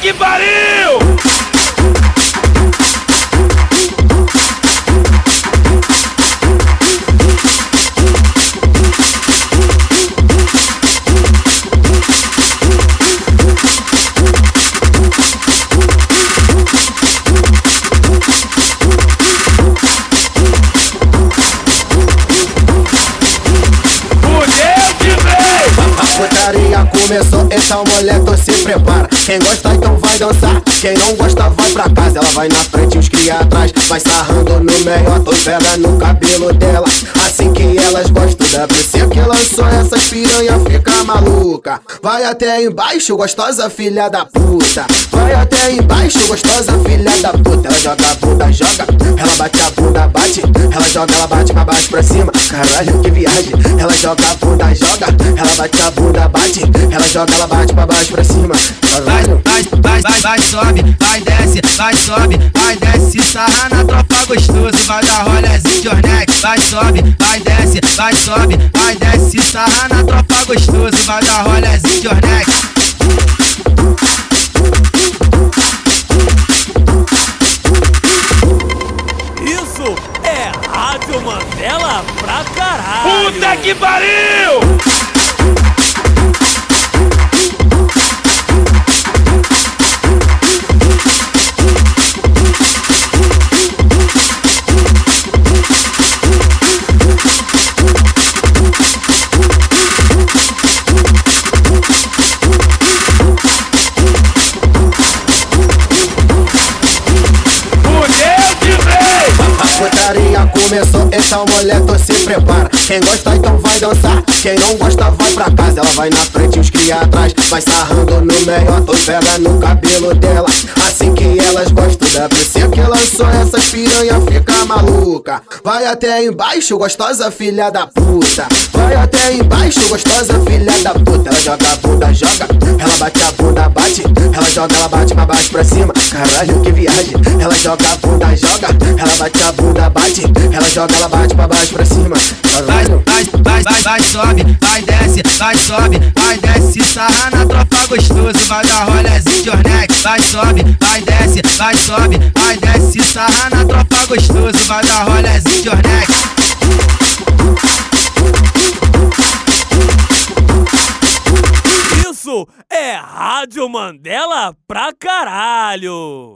Que pariu! Começou, então tu se prepara. Quem gosta então vai dançar, quem não gosta vai pra casa. Ela vai na frente, os cria atrás, vai sarrando no meio. Tu pega no cabelo dela, assim que elas gostam da PC que lançou essas piranha fica maluca. Vai até embaixo, gostosa filha da puta. Vai até embaixo, gostosa filha da puta. Ela joga a bunda, joga, ela bate a bunda, bate. Ela joga, ela bate pra baixo, pra cima. Caralho, que viagem. Ela joga a bunda, joga, ela bate a bunda, bate. Ela joga, ela bate pra baixo, pra cima. Vai, vai, vai, vai, vai, sobe, vai, desce, vai, sobe, vai, desce, sarra na tropa gostoso, vai dar rolezinho de ornex, vai, sobe, vai, desce, vai, sobe, vai, desce, sarra na tropa gostoso, vai dar rolezinho de ornex. Isso é Rádio Mandela pra caralho! Puta que pariu! Começou, então mulher, tu se prepara. Quem gosta então vai dançar, quem não gosta vai pra casa. Ela vai na frente, os cria atrás, vai sarrando no meio. Tu pega no cabelo dela, assim que elas gostam da PC que lançou essas piranha fica maluca. Vai até embaixo, gostosa filha da puta. Vai até embaixo, gostosa filha da puta. Ela joga a bunda, joga, ela bate a bunda, bate. Ela joga, ela bate pra baixo, pra cima. Caralho, que viagem. Ela joga a bunda, joga, ela bate a bunda, bate. Ela joga, ela bate pra baixo, pra cima. Vai, vai, vai, vai, vai, sobe, vai, desce, vai, sobe, vai, desce, sarra na tropa gostoso, vai dar rolezinho de vai, sobe, vai, desce, vai, sobe, vai, desce, sarra na tropa gostoso, vai dar rolezinho de. Isso é Rádio Mandela pra caralho!